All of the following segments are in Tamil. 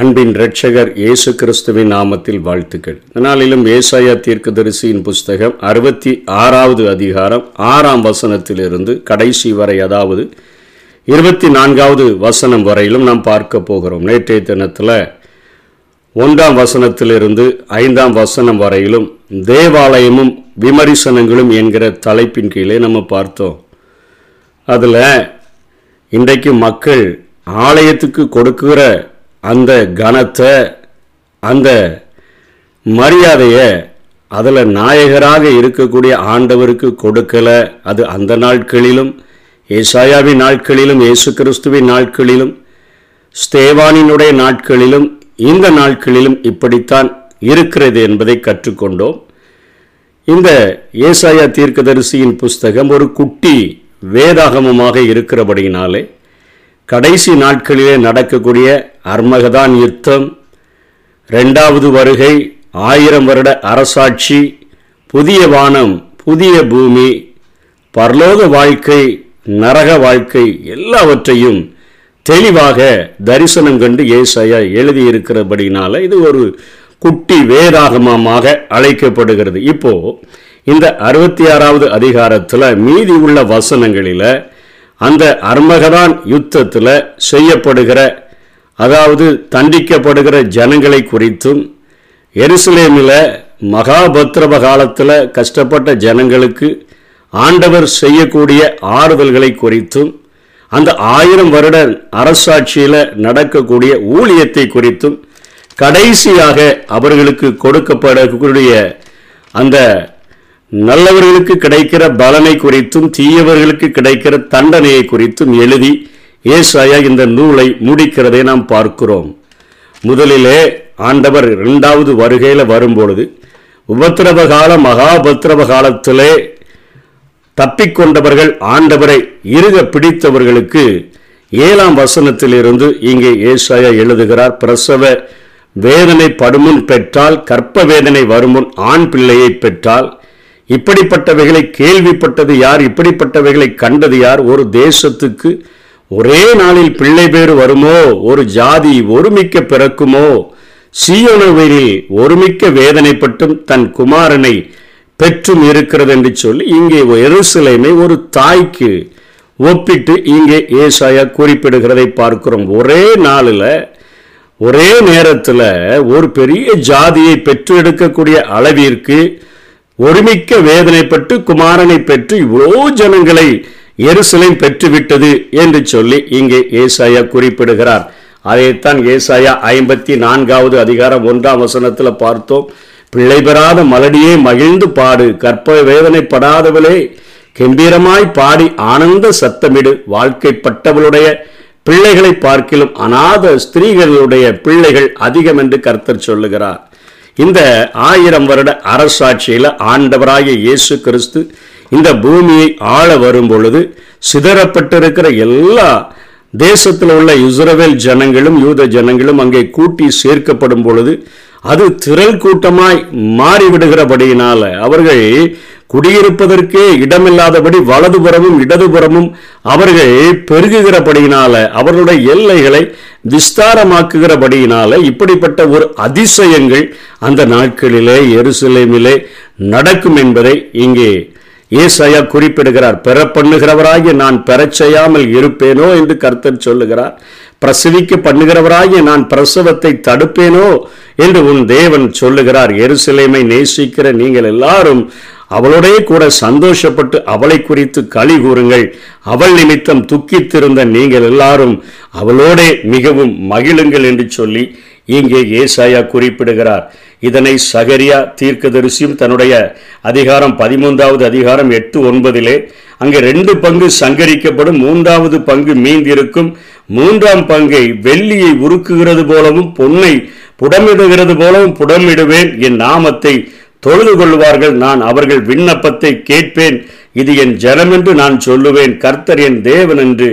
அன்பின் இரட்சகர் இயேசு கிறிஸ்துவின் நாமத்தில் வாழ்த்துக்கள். நாளிலும் ஏசாயா தீர்க்கதரிசியின் புஸ்தகம் அறுபத்தி ஆறாவது அதிகாரம் ஆறாம் வசனத்திலிருந்து கடைசி வரை அதாவது இருபத்தி நான்காவது வசனம் வரையிலும் நாம் பார்க்க போகிறோம். நேற்றைய தினத்தில் ஒன்றாம் வசனத்திலிருந்து ஐந்தாம் வசனம் வரையிலும் தேவாலயமும் விமரிசனங்களும் என்கிற தலைப்பின் கீழே நம்ம பார்த்தோம். அதில் இன்றைக்கு மக்கள் ஆலயத்துக்கு கொடுக்கிற அந்த கனத்தை அந்த மரியாதையை அதில் நாயகராக இருக்கக்கூடிய ஆண்டவருக்கு கொடுக்கலை. அது அந்த நாட்களிலும் ஏசாயாவின் நாட்களிலும் இயேசு கிறிஸ்துவின் நாட்களிலும் ஸ்தேவானினுடைய நாட்களிலும் இந்த நாட்களிலும் இப்படித்தான் இருக்கிறது என்பதை கற்றுக்கொண்டோம். இந்த ஏசாயா தீர்க்கதரிசியின் புஸ்தகம் ஒரு குட்டி வேதாகமமாக இருக்கிறபடியினாலே கடைசி நாட்களிலே நடக்கக்கூடிய அர்மகதான் யுத்தம் ரெண்டாவது வருகை ஆயிரம் வருட அரசாட்சி புதிய வானம் புதிய பூமி பரலோக வாழ்க்கை நரக வாழ்க்கை எல்லாவற்றையும் தெளிவாக தரிசனம் கண்டு ஏசாயா எழுதியிருக்கிறபடினால இது ஒரு குட்டி வேதாகமமாக அழைக்கப்படுகிறது. இப்போ இந்த அறுபத்தி ஆறாவது அதிகாரத்தில் மீதி உள்ள வசனங்களில் அந்த அர்மகதான் யுத்தத்தில் செய்யப்படுகிற அதாவது தண்டிக்கப்படுகிற ஜனங்களை குறித்தும் எருசலேமில் மகாபத்ரப காலத்தில் கஷ்டப்பட்ட ஜனங்களுக்கு ஆண்டவர் செய்யக்கூடிய ஆறுதல்களை குறித்தும் அந்த ஆயிரம் வருட அரசாட்சியில் நடக்கக்கூடிய ஊழியத்தை குறித்தும் கடைசியாக அவர்களுக்கு கொடுக்கப்படக்கூடிய அந்த நல்லவர்களுக்கு கிடைக்கிற பலனை குறித்தும் தீயவர்களுக்கு கிடைக்கிற தண்டனையை குறித்தும் எழுதி ஏசாயா இந்த நூலை முடிக்கிறதை நாம் பார்க்கிறோம். முதலிலே ஆண்டவர் இரண்டாவது வருகையில் வரும்பொழுது உபத்திரவ கால மகாபத்திரவ காலத்திலே தப்பிக்கொண்டவர்கள் ஆண்டவரை இருக பிடித்தவர்களுக்கு ஏழாம் வசனத்திலிருந்து இங்கே ஏசாயா எழுதுகிறார் பிரசவ வேதனை படுமுன் பெற்றால் கற்ப வேதனை வருமுன் ஆண் பிள்ளையை பெற்றால் இப்படிப்பட்டவைகளை கேள்விப்பட்டது யார்? இப்படிப்பட்டவைகளை கண்டது யார்? ஒரு தேசத்துக்கு ஒரே நாளில் பிள்ளை பேர் வருமோ? ஒரு ஜாதி ஒருமிக்க பிறக்குமோ? சீயோனவரில் ஒருமிக்க வேதனைப்பட்டும் தன் குமாரனை பெற்றும் இருக்கிறது என்று சொல்லி இங்கே எருசலேமை ஒரு தாய்க்கு ஒப்பிட்டு இங்கே ஏசாயா குறிப்பிடுகிறதை பார்க்கிறோம். ஒரே நாளில் ஒரே நேரத்தில் ஒரு பெரிய ஜாதியை பெற்று எடுக்கக்கூடிய அளவிற்கு ஒருமிக்க வேதனைப்பட்டு குமாரனை பெற்று இவ்வளோ ஜனங்களை எருசலேம் பெற்றுவிட்டது என்று சொல்லி இங்கே ஏசாயா குறிப்பிடுகிறார். அதைத்தான் ஏசாயா ஐம்பத்தி நான்காவது அதிகாரம் ஒன்றாம் வசனத்தில் பார்த்தோம். பிள்ளை பெறாத மலடியே மகிழ்ந்து பாடு கற்ப வேதனைப்படாதவளே கம்பீரமாய் பாடி ஆனந்த சத்தமிடு வாழ்க்கைப்பட்டவளுடைய பிள்ளைகளை பார்க்கிலும் அநாத ஸ்திரீகளுடைய பிள்ளைகள் அதிகம் என்று கர்த்தர் சொல்லுகிறார். இந்த ஆயிரம் வருட அரசாட்சியில் ஆண்டவராகிய இயேசு கிறிஸ்து இந்த பூமியை ஆள வரும் பொழுது சிதறப்பட்டிருக்கிற எல்லா தேசத்தில் உள்ள இஸ்ரவேல் ஜனங்களும் யூத ஜனங்களும் அங்கே கூட்டி சேர்க்கப்படும் பொழுது அது திரள் கூட்டமாய் மாறிவிடுகிறபடியினால அவர்கள் குடியிருப்பதற்கே இடமில்லாதபடி வலதுபுறமும் இடதுபுறமும் அவர்கள் பெருகுகிறபடியினால அவர்களுடைய எல்லைகளை விஸ்தாரமாக்குகிறபடியினால இப்படிப்பட்ட ஒரு அதிசயங்கள் அந்த நாட்களிலே எருசலேமிலே நடக்கும் என்பதை இங்கே ஏசாயா குறிப்பிடுகிறார். பெற பண்ணுகிறவராகி நான் பெறச் செய்யாமல் இருப்பேனோ என்று கர்த்தர் சொல்லுகிறார். பிரசவிக்க பண்ணுகிறவராகிய நான் பிரசவத்தை தடுப்பேனோ என்று உன் தேவன் சொல்லுகிறார். எருசலேமை நேசிக்கிற நீங்கள் எல்லாரும் அவளோடே கூட சந்தோஷப்பட்டு அவளை குறித்து களி கூறுங்கள். அவள் நிமித்தம் துக்கித்திருந்த நீங்கள் எல்லாரும் அவளோடே மிகவும் மகிழுங்கள் என்று சொல்லி இங்கே ஏசாயா குறிப்பிடுகிறார். இதனை சகரியா தீர்க்கதரிசியும் தன்னுடைய அதிகாரம் பதிமூன்றாவது அதிகாரம் எட்டு ஒன்பதிலே அங்கே ரெண்டு பங்கு சங்கரிக்கப்படும் மூன்றாவது பங்கு மீந்திருக்கும். மூன்றாம் பங்கை வெள்ளியை உருக்குகிறது போலவும் பொன்னை புடமிடுகிறது போலவும் புடமிடுவேன். என் நாமத்தை தொழுது கொள்வார்கள். நான் அவர்கள் விண்ணப்பத்தை கேட்பேன். இது என் ஜனம் என்று நான் சொல்லுவேன். கர்த்தர் என் தேவன் என்று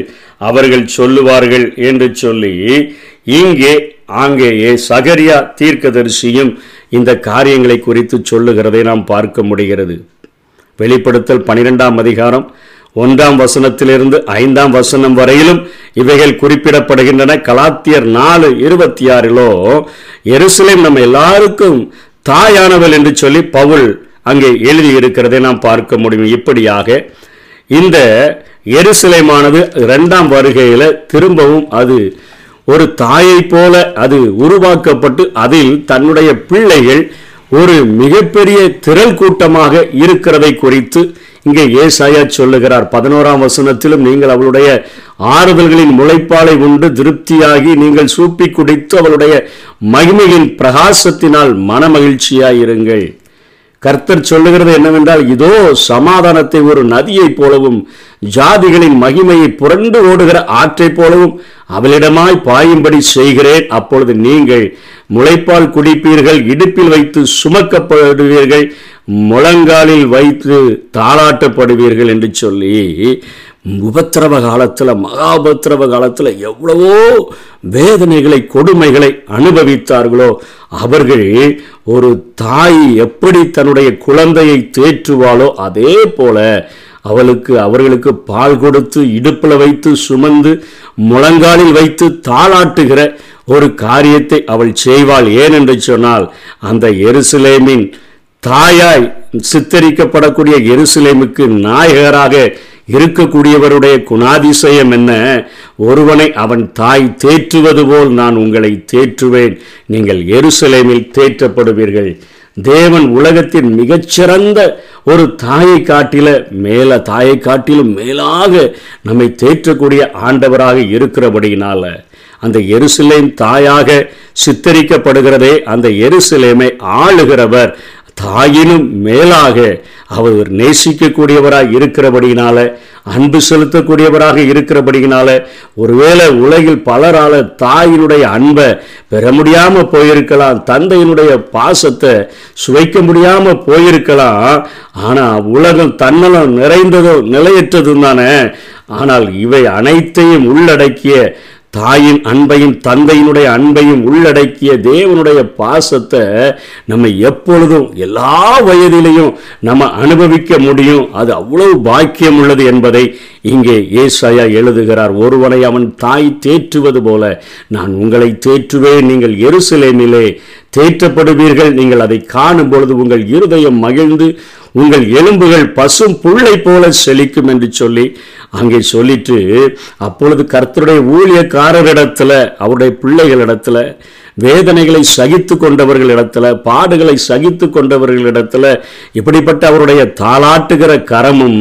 அவர்கள் சொல்லுவார்கள் என்று சொல்லி இங்கே ஆங்கேயே சகரியா தீர்க்கதரிசியும் இந்த காரியங்களை குறித்து சொல்லுகிறதை நாம் பார்க்க முடிகிறது. வெளிப்படுத்தல் பனிரெண்டாம் அதிகாரம் ஒன்றாம் வசனத்திலிருந்து ஐந்தாம் வசனம் வரையிலும் இவைகள் குறிப்பிடப்படுகின்றன. கலாத்தியர் நாலு இருபத்தி ஆறிலோ எருசலேம் நம்ம எல்லாருக்கும் தாயானவள் என்று சொல்லி பவுல் அங்கே எழுதி இருக்கிறதை நாம் பார்க்க முடியும். இப்படியாக இந்த எருசலேமானது இரண்டாம் வருகையில் திரும்பவும் அது ஒரு தாயை போல அது உருவாக்கப்பட்டு அதில் தன்னுடைய பிள்ளைகள் ஒரு மிகப்பெரிய திரள் கூட்டமாக இருக்கிறதை குறித்து இங்கே ஏசாயா சொல்லுகிறார். பதினோராம் வசனத்திலும் நீங்கள் அவளுடைய ஆறுதல்களின் முளைப்பாலை உண்டு திருப்தியாகி நீங்கள் சூப்பி குடித்து அவளுடைய மகிமையின் பிரகாசத்தினால் மனமகிழ்ச்சியாயிருங்கள் கர்த்தர் சொல்லுகிறது என்னவென்றால் இதோ சமாதானத்தை ஒரு நதியைப் போலவும் ஜாதிகளின் மகிமையை புரண்டு ஓடுகிற ஆற்றைப் போலவும் அவளிடமாய் பாயும்படி செய்கிறேன். அப்பொழுது நீங்கள் முளைப்பால் குடிப்பீர்கள் இடுப்பில் வைத்து சுமக்கப்படுவீர்கள் முழங்காலில் வைத்து தாளாட்டப்படுவீர்கள் என்று சொல்லி உபத்திரவ காலத்தில் மகாபத்திரவ காலத்தில் எவ்வளவோ வேதனைகளை கொடுமைகளை அனுபவித்தார்களோ அவர்கள் ஒரு தாய் எப்படி தன்னுடைய குழந்தையை தேற்றுவாளோ அதே போல அவளுக்கு அவர்களுக்கு பால் கொடுத்து இடுப்பில் வைத்து சுமந்து முழங்காலில் வைத்து தாளாட்டுகிற ஒரு காரியத்தை அவள் செய்வாள். ஏன் என்று சொன்னால் அந்த எருசலேமின் தாயாய் சித்தரிக்கப்படக்கூடிய எருசலேமுக்கு நாயகராக இருக்கக்கூடியவருடைய குணாதிசயம் என்ன? ஒருவனை அவன் தாய் தேற்றுவது போல் நான் உங்களை தேற்றுவேன். நீங்கள் எருசலேமில் தேற்றப்படுவீர்கள். தேவன் உலகத்தின் மிகச்சிறந்த ஒரு தாயை காட்டில மேல தாயை காட்டிலும் மேலாக நம்மை தேற்றக்கூடிய ஆண்டவராக இருக்கிறபடியினால அந்த எருசலேம் தாயாக சித்தரிக்கப்படுகிறதே அந்த எருசலேமை ஆளுகிறவர் தாயினும் மேலாக அவர் நேசிக்கக்கூடியவராக இருக்கிறபடியினால அன்பு செலுத்தக்கூடியவராக இருக்கிறபடியினால ஒருவேளை உலகில் பலரால தாயினுடைய அன்பை பெற முடியாமல் போயிருக்கலாம் தந்தையினுடைய பாசத்தை சுவைக்க முடியாமல் போயிருக்கலாம் ஆனால் உலகம் தன்னலம் நிறைந்ததோ நிலையற்றதும் தானே. ஆனால் இவை அனைத்தையும் உள்ளடக்கிய தாயின் அன்பையும் தந்தையினுடைய அன்பையும் உள்ளடக்கிய தேவனுடைய பாசத்தை நம்ம எப்பொழுதும் எல்லா வயதிலையும் நம்ம அனுபவிக்க முடியும். அது அவ்வளவு பாக்கியம் உள்ளது என்பதை இங்கே ஏசாயா எழுதுகிறார். ஒருவனை அவன் தாய் தேற்றுவது போல நான் உங்களை தேற்றுவேன். நீங்கள் எருசலேமிலே தேற்றப்படுவீர்கள். நீங்கள் அதை காணும் பொழுது உங்கள் இருதயம் மகிழ்ந்து உங்கள் எலும்புகள் பசும் புள்ளை போல செழிக்கும் என்று சொல்லி அங்கே சொல்லிட்டு அப்பொழுது கர்த்தருடைய ஊழியக்காரரிடத்துல அவருடைய பிள்ளைகளிடத்துல வேதனைகளை சகித்து கொண்டவர்களிடத்துல பாடுகளை சகித்து கொண்டவர்களிடத்துல இப்படிப்பட்ட அவருடைய தாளாட்டுகிற கரமும்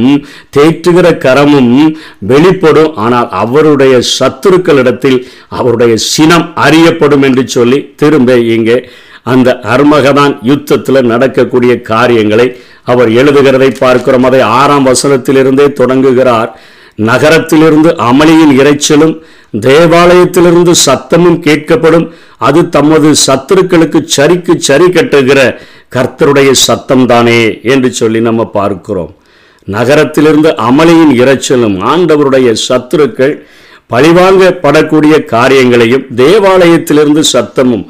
தேற்றுகிற கரமும் வெளிப்படும். ஆனால் அவருடைய சத்துருக்களிடத்தில் அவருடைய சினம் அறியப்படும் என்று சொல்லி திரும்ப இங்கே அந்த அர்மகதான் யுத்தத்தில் நடக்கக்கூடிய காரியங்களை அவர் எழுதுகிறதை பார்க்கிறோம். அதை ஆறாம் வசனத்திலிருந்தே தொடங்குகிறார். நகரத்திலிருந்து அமளியின் இறைச்சலும் தேவாலயத்திலிருந்து சத்தமும் கேட்கப்படும். அது தமது சத்துருக்களுக்கு சரிக்கு சரி கட்டுகிற கர்த்தருடைய சத்தம் தானே என்று சொல்லி நம்ம பார்க்கிறோம். நகரத்திலிருந்து அமளியின் இறைச்சலும் ஆண்டவருடைய சத்துருக்கள் பழிவாங்கப்படக்கூடிய காரியங்களையும் தேவாலயத்திலிருந்து சத்தமும்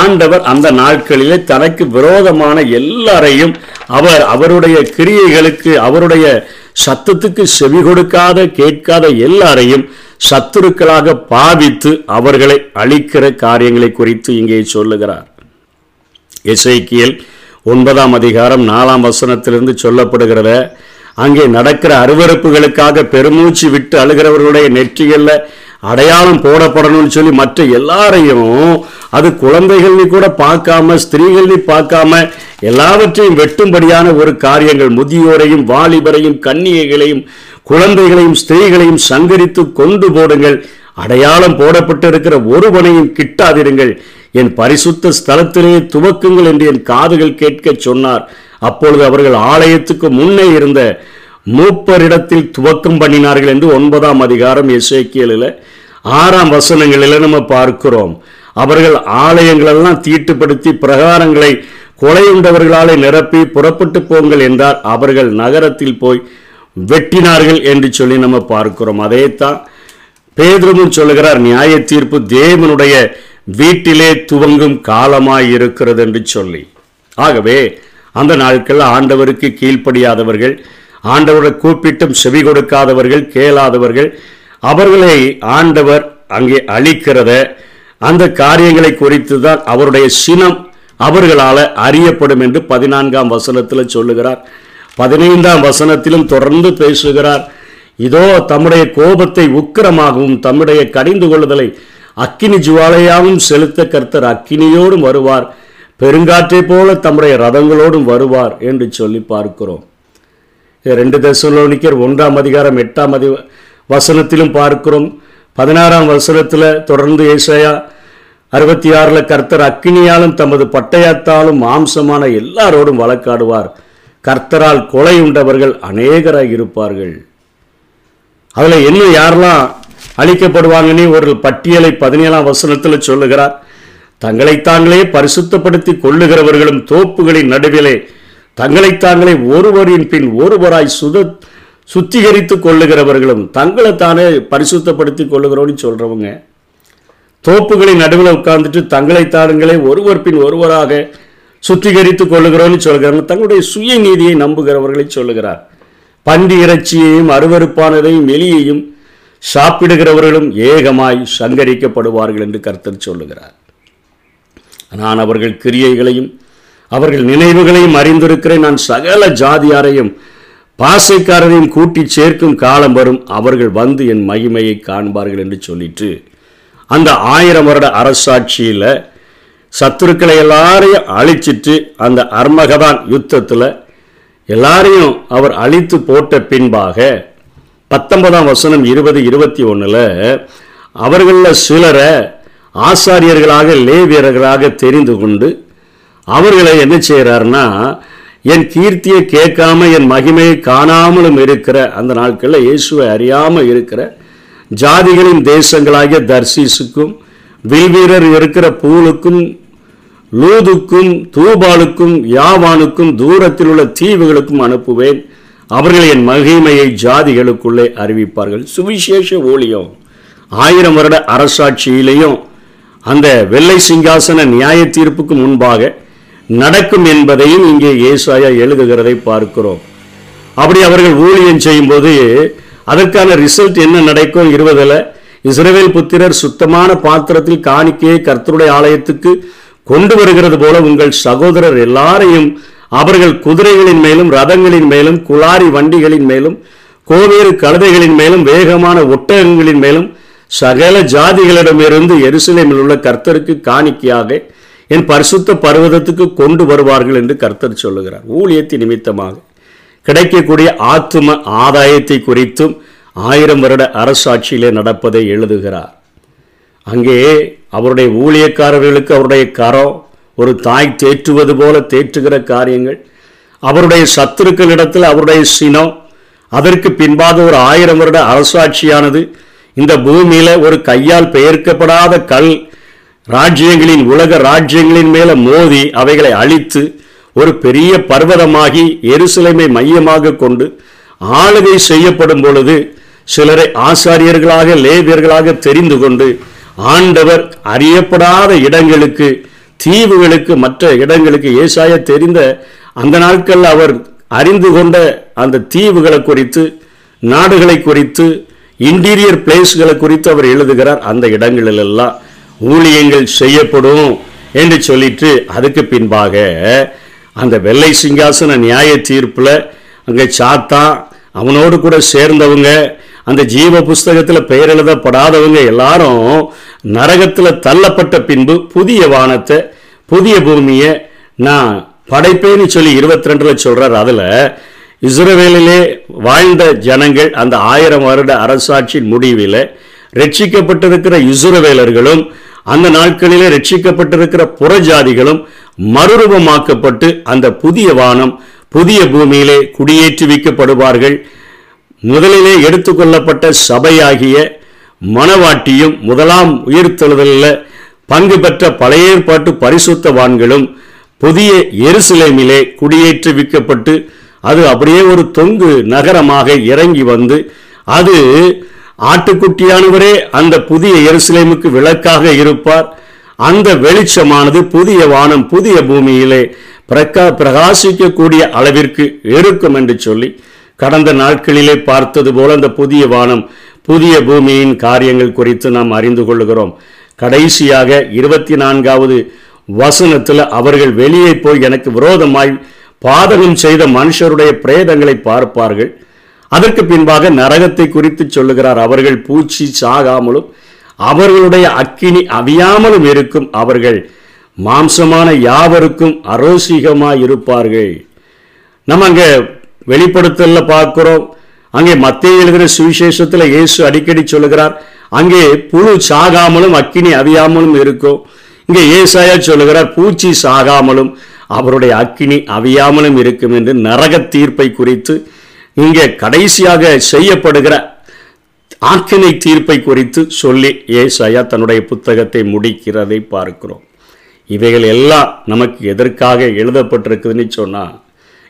ஆண்டவர் அந்த நாட்களிலே தனக்கு விரோதமான எல்லாரையும் அவர் அவருடைய கிரியைகளுக்கு அவருடைய சத்தத்துக்கு செவி கொடுக்காத கேட்காத எல்லாரையும் சத்துருக்களாக பாவித்து அவர்களை அழிக்கிற காரியங்களை குறித்து இங்கே சொல்லுகிறார். இசைக்கியல் ஒன்பதாம் அதிகாரம் நாலாம் வசனத்திலிருந்து சொல்லப்படுகிறத அங்கே நடக்கிற அருவறுப்புகளுக்காக பெருமூச்சு விட்டு அழுகிறவர்களுடைய நெற்றிகளில் அடையாளம் போடப்படணும்னு சொல்லி மற்ற எல்லாரையும் அது குழந்தைகள்னு கூட பார்க்காம ஸ்திரீகள்னு பார்க்காம எல்லாவற்றையும் வெட்டும்படியான ஒரு காரியங்கள் முதியோரையும் வாலிபரையும் கன்னிகைகளையும் குழந்தைகளையும் ஸ்திரீகளையும் சங்கரித்து கொண்டு போடுங்கள். அடையாளம் போடப்பட்டிருக்கிற ஒருவனையும் கிட்டாதிருங்கள். என் பரிசுத்த ஸ்தலத்திலே துவக்குங்கள் என்று என் காதுகள் கேட்க சொன்னார். அப்பொழுது அவர்கள் ஆலயத்துக்கு முன்னே இருந்த மூப்பரிடத்தில் துவக்கம் பண்ணினார்கள் என்று ஒன்பதாம் அதிகாரம் எஸ்ஐக்கியலில் ஆறாம் வசனங்களில் நம்ம பார்க்கிறோம். அவர்கள் ஆலயங்களெல்லாம் தீட்டுப்படுத்தி பிரகாரங்களை கொலையுண்டவர்களாலே நிரப்பி புறப்பட்டு போங்கள் என்றார். அவர்கள் நகரத்தில் போய் வெட்டினார்கள் என்று சொல்லி நம்ம பார்க்கிறோம். அதே தான் பேதுருவும் சொல்லுகிறார் நியாய தீர்ப்பு தேவனுடைய வீட்டிலே துவங்கும் காலமாய் இருக்கிறது என்று சொல்லி. ஆகவே அந்த நாட்கள் ஆண்டவருக்கு கீழ்ப்படியாதவர்கள் ஆண்டவரை கூப்பிட்டும் செவி கொடுக்காதவர்கள் கேளாதவர்கள் அவர்களை ஆண்டவர் அங்கே அழிக்கிறத அந்த காரியங்களை குறித்து தான் அவருடைய சினம் அவர்களால் அறியப்படும் என்று பதினான்காம் வசனத்தில் சொல்லுகிறார். பதினைந்தாம் வசனத்திலும் தொடர்ந்து பேசுகிறார். இதோ தம்முடைய கோபத்தை உக்கிரமாகவும் தம்முடைய கடிந்து கொள்ளுதலை அக்கினி ஜுவாலையாகவும் செலுத்த கர்த்தர் அக்கினியோடும் வருவார். பெருங்காற்றைப் போல தம்முடைய ரதங்களோடும் வருவார் என்று சொல்லி பார்க்கிறோம். ரெண்டு தெசலோனிக்கர் ஒன்றாம் அதிகாரம் எட்டாம் அதி வசனத்திலும் பார்க்கிறோம். பதினாறாம் வசனத்தில் தொடர்ந்து ஏசாயா அறுபத்தி ஆறில் கர்த்தர் அக்கினியாலும் தமது பட்டயத்தாலும் மாம்சமான எல்லாரோடும் வழக்காடுவார். கர்த்தரால் கொலை உண்டவர்கள் அநேகராக இருப்பார்கள். அதில் இன்னும் யாரெல்லாம் அழிக்கப்படுவாங்கன்னு ஒரு பட்டியலை பதினேழாம் வசனத்தில் சொல்லுகிறார். தங்களை தாங்களே பரிசுத்தப்படுத்தி கொள்ளுகிறவர்களும் தோப்புகளின் நடுவிலே தங்களை தாங்களே ஒருவரின் பின் ஒருவராய் சுத சுத்திகரித்து கொள்ளுகிறவர்களும் தங்களை தானே பரிசுத்தப்படுத்தி கொள்ளுகிறோன்னு சொல்றவங்க தோப்புகளின் நடுவில் உட்கார்ந்துட்டு தங்களை தாங்களே ஒருவர் பின் ஒருவராக சுத்திகரித்து கொள்ளுகிறோன்னு சொல்கிறாங்க தங்களுடைய சுய நீதியை நம்புகிறவர்களை சொல்லுகிறார். பன்றி இறைச்சியையும் அருவருப்பானதையும் வெளியையும் சாப்பிடுகிறவர்களும் ஏகமாய் சங்கரிக்கப்படுவார்கள் என்று கர்த்தர் சொல்லுகிறார். நான் அவர்கள் கிரியைகளையும் அவர்கள் நினைவுகளையும் அறிந்திருக்கிறேன். நான் சகல ஜாதியாரையும் பாசைக்காரரையும் கூட்டி சேர்க்கும் காலம் வரும் அவர்கள் வந்து என் மகிமையை காண்பார்கள் என்று சொல்லிட்டு அந்த ஆயிரம் வருட அரசாட்சியில் சத்துருக்களை எல்லாரையும் அழிச்சிட்டு அந்த அர்மகதான் யுத்தத்தில் எல்லாரையும் அவர் அழித்து போட்ட பின்பாக பத்தொன்பதாம் வசனம் இருபது இருபத்தி ஒன்றில் அவர்களில் சிலரை ஆசாரியர்களாக லேவியர்களாக தெரிந்து கொண்டு அவர்களை என்ன செய்கிறாருன்னா என் கீர்த்தியை கேட்காம என் மகிமையை காணாமலும் இருக்கிற அந்த நாட்களில் இயேசுவை அறியாமல் இருக்கிற ஜாதிகளின் தேசங்களாகிய தர்சீஸுக்கும் வில்வீரர் இருக்கிற பூலுக்கும் லூதுக்கும் தூபாலுக்கும் யாவானுக்கும் தூரத்தில் உள்ள தீவுகளுக்கும் அனுப்புவேன். அவர்கள் என் மகிமையை ஜாதிகளுக்குள்ளே அறிவிப்பார்கள். சுவிசேஷ ஊழியம். ஆயிரம் வருட அரசாட்சியிலேயும் அந்த வெள்ளை சிங்காசன நியாய தீர்ப்புக்கு முன்பாக நடக்கும் என்பதையும் இங்கே ஏசாயா எழுதுகிறதை பார்க்கிறோம். அப்படி அவர்கள் ஊழியம் செய்யும்போது அதற்கான ரிசல்ட் என்ன நடக்கும்? இருபதில் இஸ்ரவேல் புத்திரர் சுத்தமான பாத்திரத்தில் காணிக்கையை கர்த்தருடைய ஆலயத்துக்கு கொண்டு வருகிறது போல உங்கள் சகோதரர் எல்லாரையும் அவர்கள் குதிரைகளின் மேலும் ரதங்களின் மேலும் குளாரி வண்டிகளின் மேலும் கோவேறு கழுதைகளின் மேலும் வேகமான ஒட்டகங்களின் மேலும் சகல ஜாதிகளிடமிருந்து எருசலேமில் உள்ள கர்த்தருக்கு காணிக்கையாக என் பரிசுத்த பர்வதத்துக்கு கொண்டு வருவார்கள் என்று கர்த்தர் சொல்லுகிறார். ஊழியத்தின் நிமித்தமாக கிடைக்கக்கூடிய ஆத்தும ஆதாயத்தை குறித்தும் ஆயிரம் வருட அரசாட்சியிலே நடப்பதை எழுதுகிறார். அங்கே அவருடைய ஊழியக்காரர்களுக்கு அவருடைய கரம் ஒரு தாய் தேற்றுவது போல தேற்றுகிற காரியங்கள் அவருடைய சத்துருக்களிடத்தில் அவருடைய சினம் அதற்கு பின்பாக ஒரு ஆயிரம் வருட அரசாட்சியானது இந்த பூமியில ஒரு கையால் பெயர்க்கப்படாத கல் ராஜ்யங்களின் உலக ராஜ்யங்களின் மேல மோதி அவைகளை அழித்து ஒரு பெரிய பர்வதமாகி எருசலேமை மையமாக கொண்டு ஆளுகை செய்யப்படும் பொழுது சிலரை ஆசாரியர்களாக லேவியர்களாக தெரிந்து கொண்டு ஆண்டவர் அறியப்படாத இடங்களுக்கு தீவுகளுக்கு மற்ற இடங்களுக்கு ஏசாய தெரிந்த அந்த நாட்கள் அவர் அறிந்து கொண்ட அந்த தீவுகளை குறித்து நாடுகளை குறித்து இன்டீரியர் பிளேஸ்களை குறித்து அவர் எழுதுகிறார் அந்த இடங்களிலெல்லாம். ஊழியங்கள் செய்யப்படும் என்று சொல்லிட்டு அதுக்கு பின்பாக அந்த வெள்ளை சிங்காசன நியாய தீர்ப்பில் அங்கே சாத்தான் அவனோடு கூட சேர்ந்தவங்க அந்த ஜீவ புஸ்தகத்தில் பெயர் எழுதப்படாதவங்க எல்லாரும் நரகத்தில் தள்ளப்பட்ட பின்பு புதிய வானத்தை புதிய பூமியை நான் படைப்பேன்னு சொல்லி இருபத்தி ரெண்டில் சொல்கிறார் அதில் இஸ்ரவேலிலே வாழ்ந்த ஜனங்கள் அந்த ஆயிரம் வருட அரசாட்சியின் முடிவில் ரட்சிக்கப்பட்டிருக்கிற இசுரவேலர்களும் அந்த நாட்களிலே ரட்சிக்கப்பட்டிருக்கிற புறஜாதிகளும் மறுரூபமாக்கப்பட்டு அந்த புதிய வானம் புதிய பூமியிலே குடியேற்றி வைக்கப்படுவார்கள். முதலிலே எடுத்துக்கொள்ளப்பட்ட சபையாகிய மணவாட்டியும் முதலாம் உயிர்த்தெழுதலில் பங்கு பெற்ற பழைய ஏற்பாட்டு பரிசுத்தவான்களும் புதிய எருசலேமிலே குடியேற்றுவிக்கப்பட்டு அது அப்படியே ஒரு தொங்கு நகரமாக இறங்கி வந்து அது ஆட்டுக்குட்டியானவரே அந்த புதிய எருசலேமுக்கு விளக்காக இருப்பார். அந்த வெளிச்சமானது புதிய வானம் புதிய பூமியிலே பிரகா பிரகாசிக்கக்கூடிய அளவிற்கு இருக்கும் என்று சொல்லி கடந்த நாட்களிலே பார்த்தது போல அந்த புதிய வானம் புதிய பூமியின் காரியங்கள் குறித்து நாம் அறிந்து கொள்கிறோம் கடைசியாக இருபத்தி நான்காவது வசனத்தில் அவர்கள் வெளியே போய் எனக்கு விரோதமாய் பாதகம் செய்த மனுஷருடைய பிரேதங்களை பார்ப்பார்கள். அதற்கு பின்பாக நரகத்தை குறித்து சொல்லுகிறார் அவர்கள் பூச்சி சாகாமலும் அவர்களுடைய அக்கினி அவியாமலும் இருக்கும் அவர்கள். மாம்சமான யாவருக்கும் அரோசிகமாக இருப்பார்கள் நம்ம அங்கே வெளிப்படுத்தல பார்க்கிறோம். அங்கே மத்திய எழுதுகிற சுவிசேஷத்தில் இயேசு அடிக்கடி சொல்லுகிறார் அங்கே புழு சாகாமலும் அக்கினி அவியாமலும் இருக்கும். இங்கே ஏசாயா சொல்லுகிறார் பூச்சி சாகாமலும் அவருடைய அக்கினி அவியாமலும் இருக்கும் என்று நரக தீர்ப்பை குறித்து இங்கே கடைசியாக செய்யப்படுகிற ஆக்கினை தீர்ப்பை குறித்து சொல்லி ஏசாயா தன்னுடைய புத்தகத்தை முடிக்கிறதை பார்க்கிறோம். இவைகள் எல்லாம் நமக்கு எதற்காக எழுதப்பட்டிருக்குதுன்னு சொன்னால்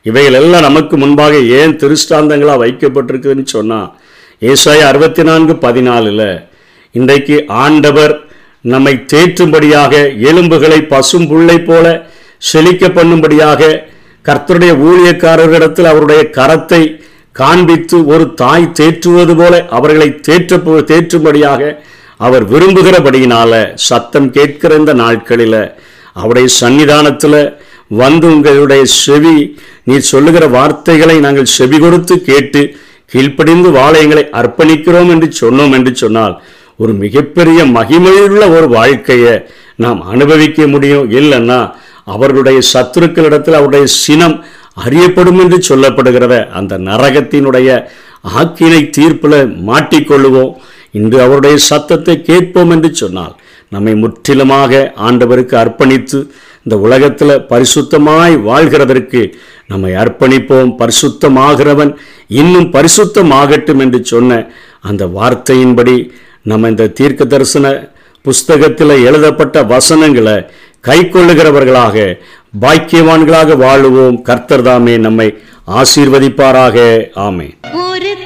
இவைகள் எல்லாம் நமக்கு முன்பாக ஏன் திருஷ்டாந்தங்களாக வைக்கப்பட்டிருக்குதுன்னு சொன்னால் ஏசாயா அறுபத்தி நான்கு பதினாலில் இன்றைக்கு ஆண்டவர் நம்மை தேற்றும்படியாக எலும்புகளை பசும் புள்ளை போல செழிக்க பண்ணும்படியாக கர்த்தருடைய ஊழியக்காரர்களிடத்தில் அவருடைய கரத்தை காண்பித்து ஒரு தாய் தேற்றுவது போல அவர்களை தேற்ற தேற்றும்படியாக அவர் விரும்புகிறபடியினால சத்தம் கேட்கிற இந்த நாட்களில் அவருடைய சன்னிதானத்தில் வந்து உங்களுடைய செவி நீ சொல்லுகிற வார்த்தைகளை நாங்கள் செவி கொடுத்து கேட்டு கீழ்ப்படிந்து வாழையங்களை அர்ப்பணிக்கிறோம் என்று சொன்னோம் என்று சொன்னால் ஒரு மிகப்பெரிய மகிமையுள்ள ஒரு வாழ்க்கையை நாம் அனுபவிக்க முடியும். இல்லைன்னா அவர்களுடைய சத்துருக்களிடத்தில் அவருடைய சினம் அறியப்படும் என்று சொல்லப்படுகிறத அந்த நரகத்தினுடைய ஆக்கினை தீர்ப்பில் மாட்டிக்கொள்ளுவோம். இன்று அவருடைய சத்தத்தை கேட்போம் என்று சொன்னால் நம்மை முற்றிலுமாக ஆண்டவருக்கு அர்ப்பணித்து இந்த உலகத்தில் பரிசுத்தமாய் வாழ்கிறதற்கு நம்மை அர்ப்பணிப்போம். பரிசுத்தமாகிறவன் இன்னும் பரிசுத்தமாகட்டும் என்று சொன்ன அந்த வார்த்தையின்படி நம்ம இந்த தீர்க்க தரிசன புஸ்தகத்தில் எழுதப்பட்ட வசனங்களை கை கொள்ளுகிறவர்களாக பாக்கியவான்களாக வாழுவோம். கர்த்தர் தாமே நம்மை ஆசீர்வதிப்பாராக. ஆமே ஒரு